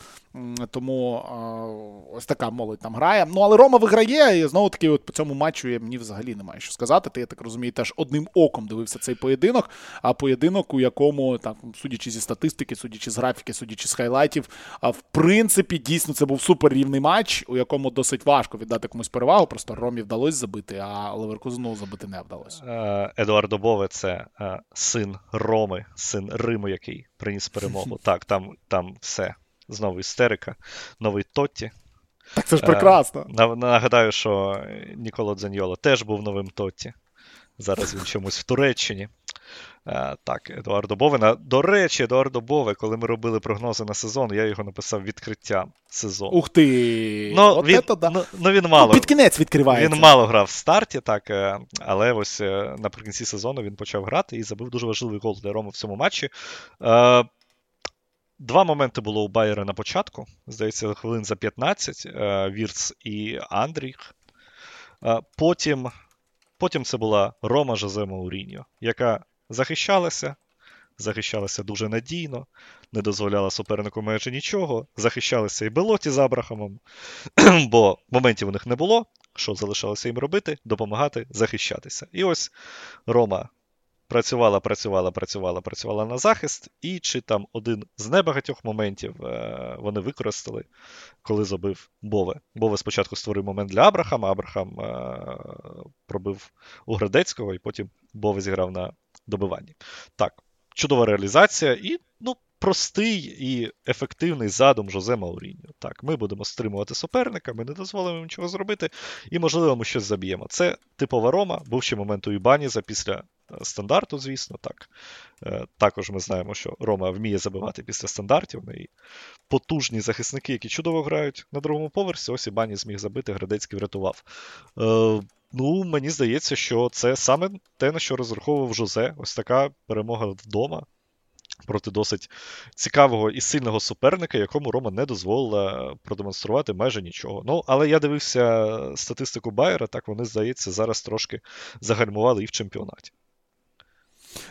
Тому ось така молодь там грає. Ну, але Рома виграє, і знову таки, от по цьому матчу я мені взагалі немає що сказати. Ти я так розумію, теж одним оком дивився цей поєдинок. А поєдинок, у якому, так, судячи зі статистики, судячи з графіки, судячи з хайлайтів, в принципі, дійсно це був суперрівний матч, у якому досить важко віддати комусь перевагу. Просто Ромі вдалося забити, а Леверкузену забити не вдалося. Е, Едуардо Бове це е, син Роми, син Риму, який приніс перемогу. [laughs] Так, там, там все знову істерика, новий Тотті. Так це ж прекрасно. Е, нагадаю, що Ніколо Дзаньоло теж був новим Тотті. Зараз він чомусь в Туреччині. Е, так, Едуардо Бовена. До речі, Едуардо Бове, коли ми робили прогнози на сезон, я його написав відкриттям сезону. Ух ти! Ну, От він, да. ну, ну, він мало, ну, Під кінець відкривається. Він мало грав в старті, так, е, але ось наприкінці сезону він почав грати і забив дуже важливий гол для Роми в цьому матчі. Два моменти було у Байера на початку. Здається, хвилин за 15 е, Вірц і Андріх. Е, потім потім це була Рома Жозе Мауріньо, яка захищалася, захищалася дуже надійно, не дозволяла супернику майже нічого. Захищалися і Белоті з Абрахамом, [clears throat] бо моментів у них не було. Що залишалося їм робити? Допомагати захищатися. І ось Рома працювала, працювала, працювала, працювала на захист, і чи там один з небагатьох моментів е, вони використали, коли забив Бове. Бове спочатку створив момент для Абрахама, Абрахам е, пробив у Градецького, і потім Бове зіграв на добиванні. Так, чудова реалізація, і простий і ефективний задум Жозе Мауріньо. Так, ми будемо стримувати суперника, ми не дозволимо нічого зробити, і, можливо, ми щось заб'ємо. Це типова Рома, був ще момент у Ібаніза після стандарту, звісно. так. Е, також ми знаємо, що Рома вміє забивати після стандартів. Ну і потужні захисники, які чудово грають на другому поверсі. Ось і Бані зміг забити, Градецький врятував. Е, Ну, мені здається, що це саме те, на що розраховував Жозе. Ось така перемога вдома проти досить цікавого і сильного суперника, якому Рома не дозволила продемонструвати майже нічого. Ну, але я дивився статистику Байера, так вони, здається, зараз трошки загальмували і в чемпіонаті.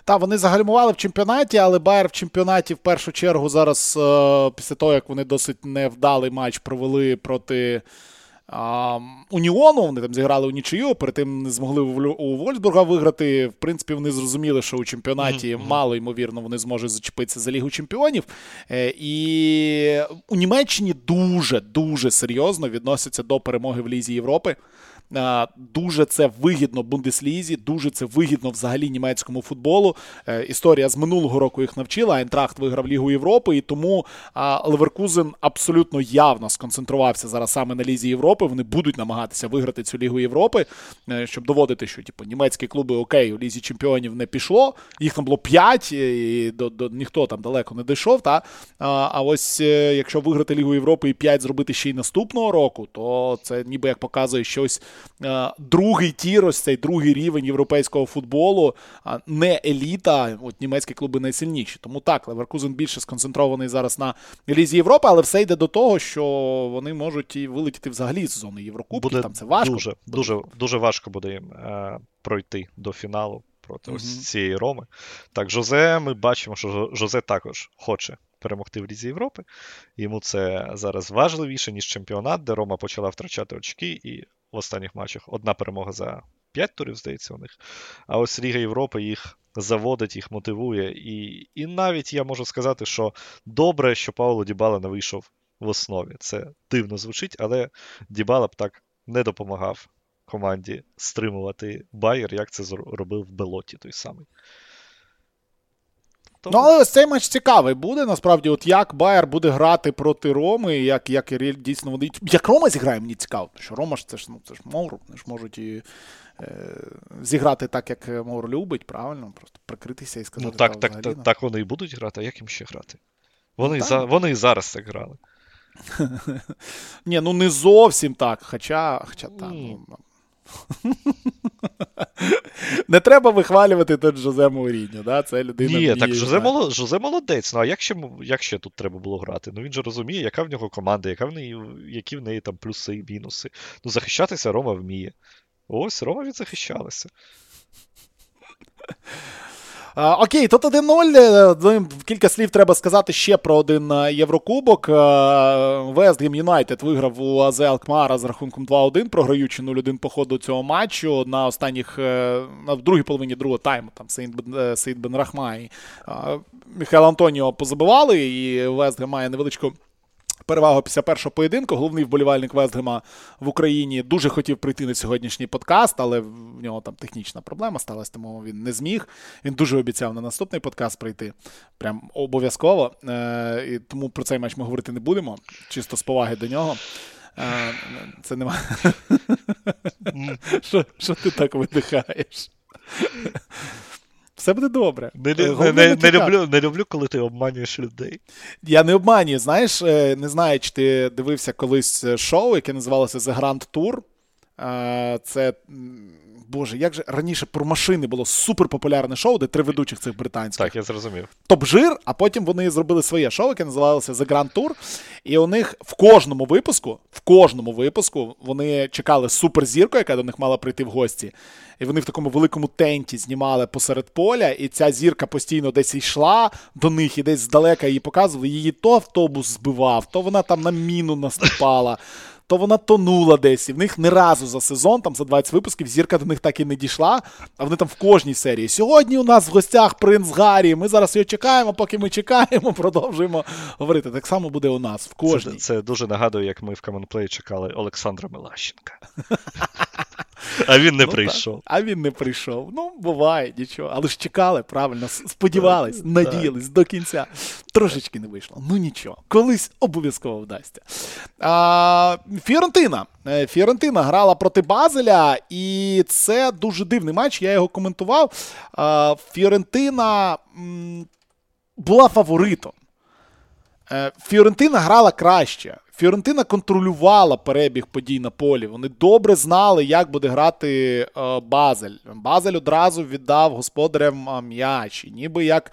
Так, вони загальмували в чемпіонаті, але Байер в чемпіонаті в першу чергу зараз, е, після того, як вони досить невдалий матч провели проти. Уніону, вони там зіграли у нічию, перед тим не змогли у Вольсбурга виграти. В принципі, вони зрозуміли, що у чемпіонаті mm-hmm. мало ймовірно вони зможуть зачепитися за Лігу Чемпіонів. Е, і у Німеччині дуже дуже серйозно відносяться до перемоги в Лізі Європи. Дуже це вигідно Бундеслізі, дуже це вигідно взагалі німецькому футболу. Е, історія з минулого року їх навчила. Айнтрахт виграв Лігу Європи, і тому Леверкузен абсолютно явно сконцентрувався зараз саме на Лізі Європи. Вони будуть намагатися виграти цю Лігу Європи, е, щоб доводити, що типу, німецькі клуби окей, у Лізі Чемпіонів не пішло. Їх там було 5, і до, до ніхто там далеко не дійшов. Та? А ось е, якщо виграти Лігу Європи і 5 зробити ще й наступного року, то це ніби як показує щось. Е, другий tier, ось цей другий рівень європейського футболу, не еліта. От німецькі клуби найсильніші. Тому так, Леверкузен більше сконцентрований зараз на Лізі Європи, але все йде до того, що вони можуть і вилетіти взагалі з зони Єврокубків. Буде Там це важко. Дуже дуже, дуже важко буде їм е, пройти до фіналу проти mm-hmm. ось цієї Роми. Так, Жозе, ми бачимо, що Жозе також хоче перемогти в Лізі Європи. Йому це зараз важливіше, ніж чемпіонат, де Рома почала втрачати очки, і в останніх матчах одна перемога за 5 турів, здається, у них. А ось Ліга Європи їх заводить, їх мотивує. І і навіть я можу сказати, що добре, що Пауло Дібала не вийшов в основі. Це дивно звучить, але Дібала б так не допомагав команді стримувати Байер, як це робив Белоті той самий. Тому... Ну, але ось цей матч цікавий буде. Насправді, от як Байер буде грати проти Роми, як як дійсно вони. Як Рома зіграє, мені цікаво, тому що Рома ж це ж ну, це ж Моур, вони ж можуть і е, зіграти так, як Моур любить, правильно? Просто прикритися і сказати. Ну так, так, взагалі, так, так вони і будуть грати, а як їм ще грати? Вони, ну, за, вони і зараз так грали. [laughs] Ні, ну не зовсім так. Хоча, хоча так. Ну, [laughs] [laughs] Не треба вихвалювати тут Жозе Мауріньо, да? Це людина. Ні, так Жозе молод... Жозе молодець. Ну а як ще як ще тут треба було грати? Ну він же розуміє, яка в нього команда, яка в неї, які в неї там плюси і мінуси. Ну, захищатися Рома вміє. Ось Рома Окей, тут 1-0. Е, кілька слів треба сказати ще про один е, Єврокубок. Вестгем Юнайтед виграв у АЗ Алкмара з рахунком 2-1, програючи 0-1 по ходу цього матчу. На останніх е, в другій половині другого тайму там Сейд Бен Рахма і Михайло Антоніо позабивали, і Вестгем має невеличку перевагу після першого поєдинку. Головний вболівальник Вестгема в Україні дуже хотів прийти на сьогоднішній подкаст, але в нього там технічна проблема сталася, тому він не зміг. Він дуже обіцяв на наступний подкаст прийти. Прям обов'язково. Е, і Тому про цей матч ми говорити не будемо. Чисто з поваги до нього. Е, це нема. [laughs] Що ти так видихаєш? Все буде добре. Не, не, не, не, люблю, не люблю, коли ти обманюєш людей. Я не обманюю. Знаєш, е, не знаю, чи ти дивився колись е, шоу, яке називалося The Grand Tour. Е, це. Боже, як же раніше про машини було суперпопулярне шоу, де три ведучих цих британських. Так, я зрозумів. Топ-жир, а потім вони зробили своє шоу, яке називалося The Grand Tour. І у них в кожному випуску, в кожному випуску вони чекали суперзірку, яка до них мала прийти в гості і вони в такому великому тенті знімали посеред поля, і ця зірка постійно десь йшла до них і десь здалека її показували. Її то автобус збивав, то вона там на міну наступала. То вона тонула десь, і в них не разу за сезон, там за 20 випусків, зірка до них так і не дійшла. А вони там в кожній серії. Сьогодні у нас в гостях принц Гаррі. Ми зараз його чекаємо, поки ми чекаємо, [laughs] продовжуємо говорити. Так само буде у нас в кожній. Це, це дуже нагадує, як ми в Камонплеї чекали Олександра Мелащенка. [laughs] А він не ну, прийшов. Так. А він не прийшов. Ну, буває, нічого. Але ж чекали, правильно, сподівались, надіялись до кінця. Трошечки не вийшло. Ну нічого, колись обов'язково вдасться. А, Фіорентина. Е, Фіорентина грала проти Базеля, і це дуже дивний матч. Я його коментував. А, Фіорентина м, була фаворитом. Е, Фіорентина грала краще. Фіорентина контролювала перебіг подій на полі. Вони добре знали, як буде грати е, Базель. Базель одразу віддав господарям е, м'яч. Ніби як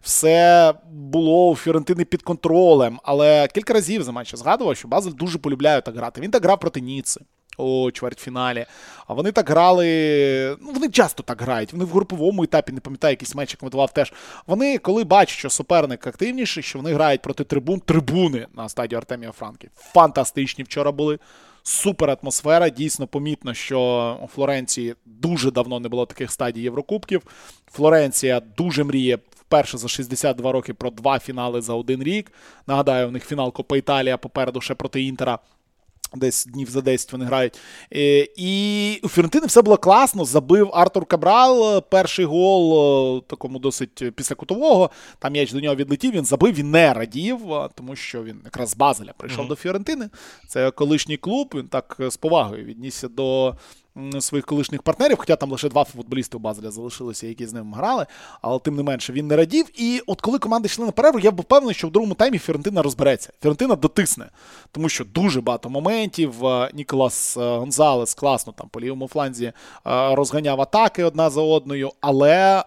все було у Фіорентини під контролем. Але кілька разів за матч згадував, що Базель дуже полюбляє так грати. Він так грав проти Ніци у чвертьфіналі. А вони так грали. Ну, вони часто так грають. Вони в груповому етапі, не пам'ятаю, якийсь матч я коментував теж. Вони, коли бачать, що суперник активніший, що вони грають проти трибун, трибуни на стадії Артемія Франки. Фантастичні вчора були. Супер атмосфера. Дійсно помітно, що у Флоренції дуже давно не було таких стадій Єврокубків. Флоренція дуже мріє вперше за 62 роки про два фінали за один рік. Нагадаю, у них фінал Копа Італія попереду ще проти Інтера. Десь днів за 10 вони грають. Е, і у Фіорентини все було класно. Забив Артур Кабрал. Перший гол, такому досить після кутового. Там м'яч до нього відлетів. Він забив, він не радів, тому що він якраз з Базеля прийшов mm-hmm. до Фіорентини. Це колишній клуб. Він так з повагою віднісся до своїх колишніх партнерів, хоча там лише два футболісти у Базеля залишилися, які з ним грали, але тим не менше він не радів. І от коли команди йшли на перерву, я був певний, що в другому таймі Фіорентина розбереться. Фіорентина дотисне, тому що дуже багато моментів. Ніколас Гонзалес класно там по лівому фланзі розганяв атаки одна за одною, але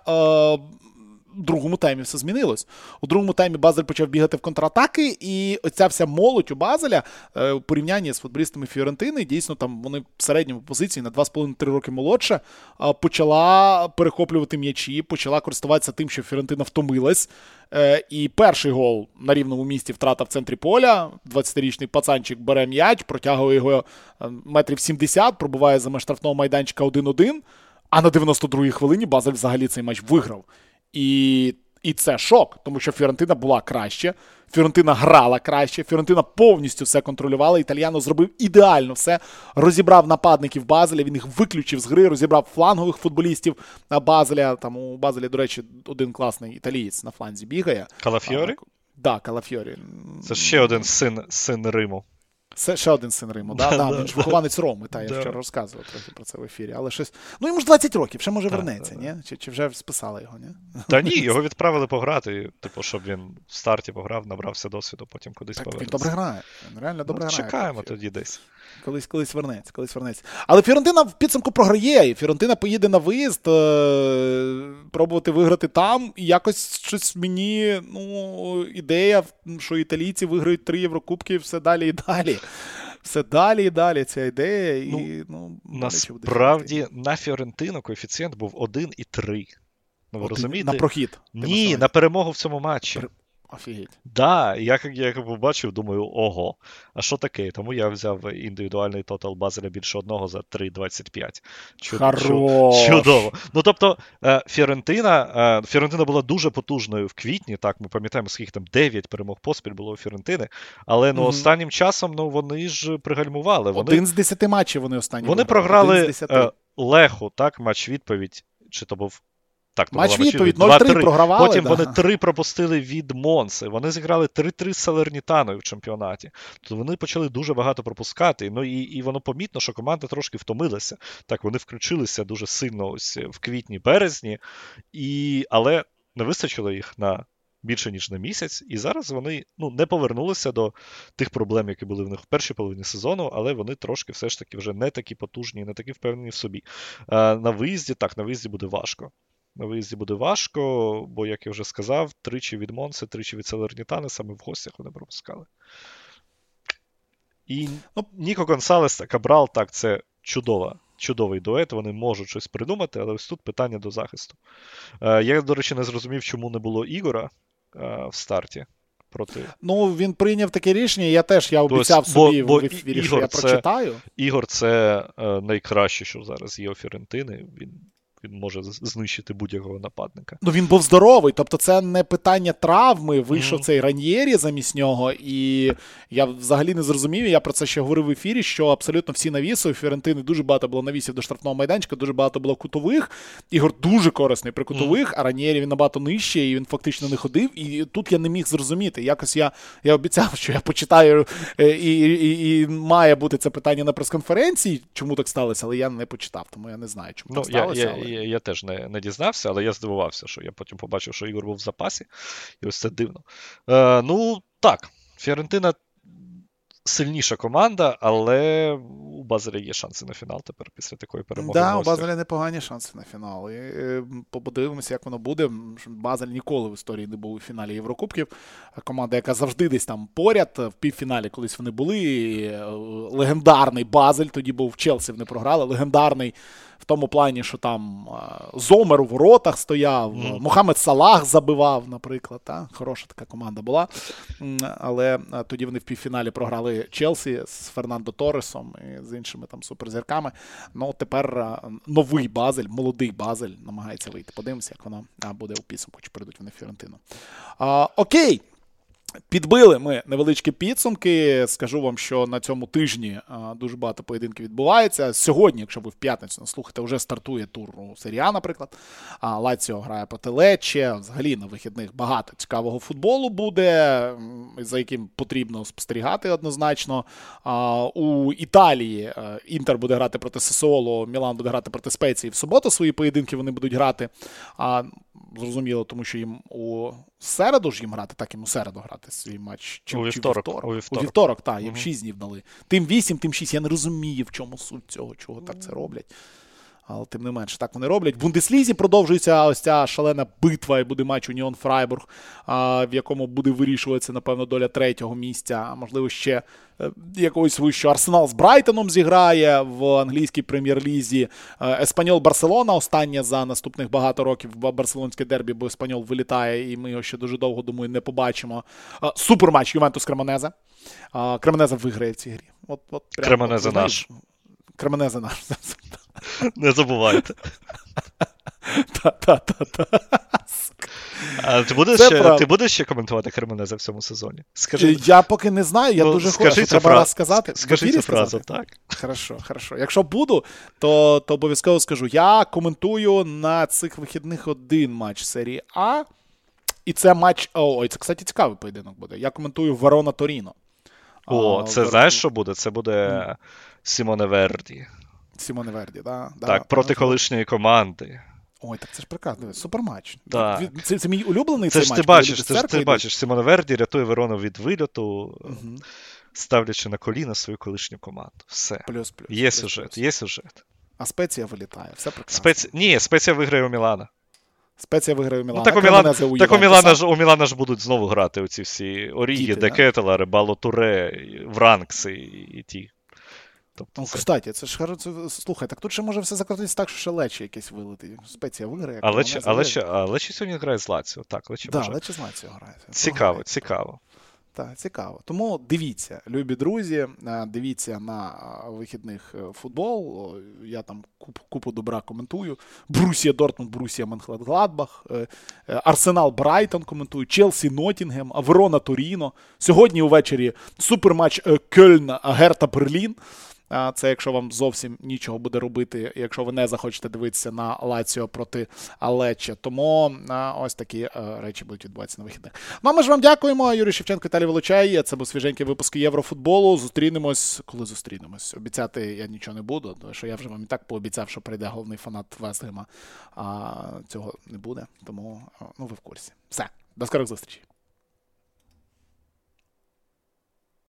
другому таймі все змінилось. У другому таймі Базель почав бігати в контратаки, і оця вся молодь у Базеля е, у порівнянні з футболістами Фіорентини, дійсно, там вони в середньому позиції на 2,5-3 роки молодше, почала перехоплювати м'ячі, почала користуватися тим, що Фіорентина втомилась. Е, і перший гол на рівному місці втрата в центрі поля. 20-річний пацанчик бере м'яч, протягує його е, метрів 70, пробуває за штрафного майданчика 1-1. А на 92-й хвилині Базель взагалі цей матч виграв. І і це шок, тому що Фіорентина була краще, Фіорентина грала краще, Фіорентина повністю все контролювала. Італіано зробив ідеально все. Розібрав нападників Базеля, він їх виключив з гри, розібрав флангових футболістів Базеля. Там у Базелі, до речі, один класний італієць на фланзі бігає. Калафьорі? Так, да, Калафьорі. Це ще один син син Риму. Це ще один син Риму, да, да, він ж вихованець Роми, та я вчора розказував трохи про це в ефірі. Але щось. Ну йому ж 20 років, ще може вернеться, ні? Чи чи вже списали його, ні? Та ні, його відправили пограти, типу, щоб він в старті пограв, набрався досвіду, потім кудись так, повернеться. Він добре грає. Він реально добре ну, грає. Чекаємо тоді десь. Колись колись вернеться, колись вернеться. Але Фіорентина в підсумку програє, і Фіорентина поїде на виїзд, е- пробувати виграти там. І якось щось мені ну, ідея, що італійці виграють три Єврокубки, все далі і далі все далі і далі ця ідея. і, ну, Насправді на Фіорентину коефіцієнт був 1,3. Ну, ви розумієте? На прохід. Ні, на перемогу в цьому матчі. Офігеть. Да, я я побачив, думаю, ого, а що таке? Тому я взяв індивідуальний тотал Базеля більше одного за 3,25. Чудово. Чудово. Ну тобто, е, Фіорентина е, Фіорентина була дуже потужною в квітні. Так, ми пам'ятаємо, скільки там 9 перемог поспіль було у Фіорентини. Але ну, mm останнім часом ну, вони ж пригальмували. Вони, Один з 10 матчів вони останні. Вони програли е, Леху, так, матч відповідь. Чи то був так, Матч відповідь 0-3 програвали. Потім да. вони три пропустили від Монси. Вони зіграли 3-3 з Салернітаною в чемпіонаті. Тобто вони почали дуже багато пропускати. Ну і і воно помітно, що команда трошки втомилася. Так, вони включилися дуже сильно ось в квітні-березні, і... але не вистачило їх на. Більше ніж на місяць, і зараз вони ну, не повернулися до тих проблем, які були в них в першій половині сезону, але вони трошки все ж таки вже не такі потужні, не такі впевнені в собі. А, На виїзді так, на виїзді буде важко. На виїзді буде важко, бо, як я вже сказав, тричі від Монси, тричі від Салернітани, саме в гостях вони пропускали. І ну, Ніко Гонсалес та Кабрал, так, це чудова, чудовий дует, вони можуть щось придумати, але ось тут питання до захисту. Е, Я, до речі, не зрозумів, чому не було Ігора е, в старті. Проти... Ну, він прийняв таке рішення, я теж я обіцяв Тось, собі бо, в ефірі, що я це, прочитаю. Ігор це е, найкраще, що зараз є у Фірентини. Він він може знищити будь-якого нападника. Ну він був здоровий, тобто це не питання травми. Вийшов mm-hmm. цей раньєрі замість нього, і я взагалі не зрозумів. Я про це ще говорив в ефірі. Що абсолютно всі навіси у Фіорентини дуже багато було навісів до штрафного майданчика, дуже багато було кутових. Ігор дуже корисний при кутових, mm-hmm. а раньєрі він набагато нижче, і він фактично не ходив. І тут я не міг зрозуміти. Якось я я обіцяв, що я почитаю, е, і, і, і має бути це питання на прес-конференції, чому так сталося, але я не почитав, тому я не знаю, чому ну, так сталося. Я, я, я теж не не дізнався, але я здивувався, що я потім побачив, що Ігор був в запасі, і ось це дивно. Е, Ну, так, Фіорентина сильніша команда, але у Базеля є шанси на фінал тепер після такої перемоги. Да, у. Базеля непогані шанси на фінал. І, е, подивимося, як воно буде. Базель ніколи в історії не був у фіналі Єврокубків. Команда, яка завжди десь там поряд. В півфіналі колись вони були. І, е, легендарний Базель, тоді був в Челсі, вони програли. Легендарний в тому плані, що там е, Зомер у воротах стояв, Мгм. Мохамед Салах забивав, наприклад. Та? Хороша така команда була. Але е, тоді вони в півфіналі програли Челсі з Фернандо Торресом і з іншими там суперзірками. Ну, тепер е, новий Базель, молодий Базель намагається вийти. Подивимося, як воно буде у підсумку, чи прийдуть вони в Фіорентину. Окей. Підбили ми невеличкі підсумки. Скажу вам, що на цьому тижні дуже багато поєдинків відбувається. Сьогодні, якщо ви в п'ятницю нас слухаєте, вже стартує тур у серії А, наприклад. А, Лаціо грає проти Лече. Взагалі на вихідних багато цікавого футболу буде, за яким потрібно спостерігати однозначно. У Італії е, Інтер буде грати проти Сесоло, Мілан буде грати проти Спеції. В суботу свої поєдинки вони будуть грати. Зрозуміло, тому що їм у середу ж їм грати, так їм у середу грати свій матч. Чи, У чи вівторок, вівторок. у вівторок. У вівторок, так, їм угу. 6 днів дали. Тим 8, тим 6. Я не розумію, в чому суть цього, чого так це роблять. Але тим не менше, так вони роблять. В Бундеслізі продовжується ось ця шалена битва, і буде матч Уніон Фрайбург, в якому буде вирішуватися, напевно, доля третього місця, а можливо, ще е, якогось вищого. Арсенал з Брайтоном зіграє в англійській прем'єр-лізі. Е, Еспаньол Барселона останнє за наступних багато років ба- барселонське дербі, бо Еспаньол вилітає, і ми його ще дуже довго, думаю, не побачимо. Е, Суперматч Ювентус Кремонезе. А, Кремонезе виграє в цій грі. От, от, прямо, Кремонезе от, наш. Знаєте, наш. [laughs] Не забувайте. [laughs] Та-та-та-та. А ти будеш, ще, ти будеш ще коментувати Кремонезе в цьому сезоні? Скажи, Я поки не знаю, я ну, дуже скажи хочу. Треба фразу. раз сказати. Скажи цю фразу, так. Хорошо, хорошо. Якщо буду, то, то обов'язково скажу. Я коментую на цих вихідних один матч серії А. І це матч. Ой, це, кстати, цікавий поєдинок буде. Я коментую Верона Торіно. О, А, це Вер- знаєш, що буде? Це буде Сімоне Верді. Сімоне Верді, да, да, Так, проти колишньої команди. Ой, так це ж прекрасно. Суперматч. Так. Це, це мій улюблений Це цей ж матч. ти бачиш, це ж ти бачиш, Сімоне Верді рятує Верону від вильоту, Мгм. ставлячи на коліна свою колишню команду. Все. Плюс, плюс. Є плюс, сюжет, плюс. є сюжет. А спеція вилітає. Все прекрасно. Спец... Ні, спеція виграє у Мілана. Спеція виграє у Мілана. Ну, так у, Мілан... Так у, Мілана ж, у Мілана ж будуть знову грати оці всі да? Декетелари, Бало Туре, Вранкси і ті. Тобто Ну, це... кстати, це ж це, слухай, так тут ще може все закрутитися так, що ще лечі якесь вилити. Спеція виграє. Але, чи, але, чи, але чи сьогодні грає з Лаціо? Так, Лечі Да, може. Лечі з Лаціо грає. Цікаво, Програє. цікаво. Так, цікаво. Тому дивіться, любі друзі, е, дивіться на е, вихідних е, футбол. Я там куп, купу добра коментую. Брусія Дортмунд, Брусія Менхладбах, Арсенал Брайтон коментую, Челсі Ноттінгем, Верона Торіно. Сьогодні увечері суперматч Кельн Герта Берлін. Це якщо вам зовсім нічого буде робити, якщо ви не захочете дивитися на Лаціо проти Алече. Тому ось такі е, речі будуть відбуватися на вихідних. Ну а ми ж вам дякуємо. Юрій Шевченко, Віталій Волочай. Це був свіженький випуск Єврофутболу. Зустрінемось, коли зустрінемось. Обіцяти я нічого не буду, тому що я вже вам і так пообіцяв, що прийде головний фанат Вестгема. А цього не буде. Тому ну ви в курсі. Все, до скорих зустрічей.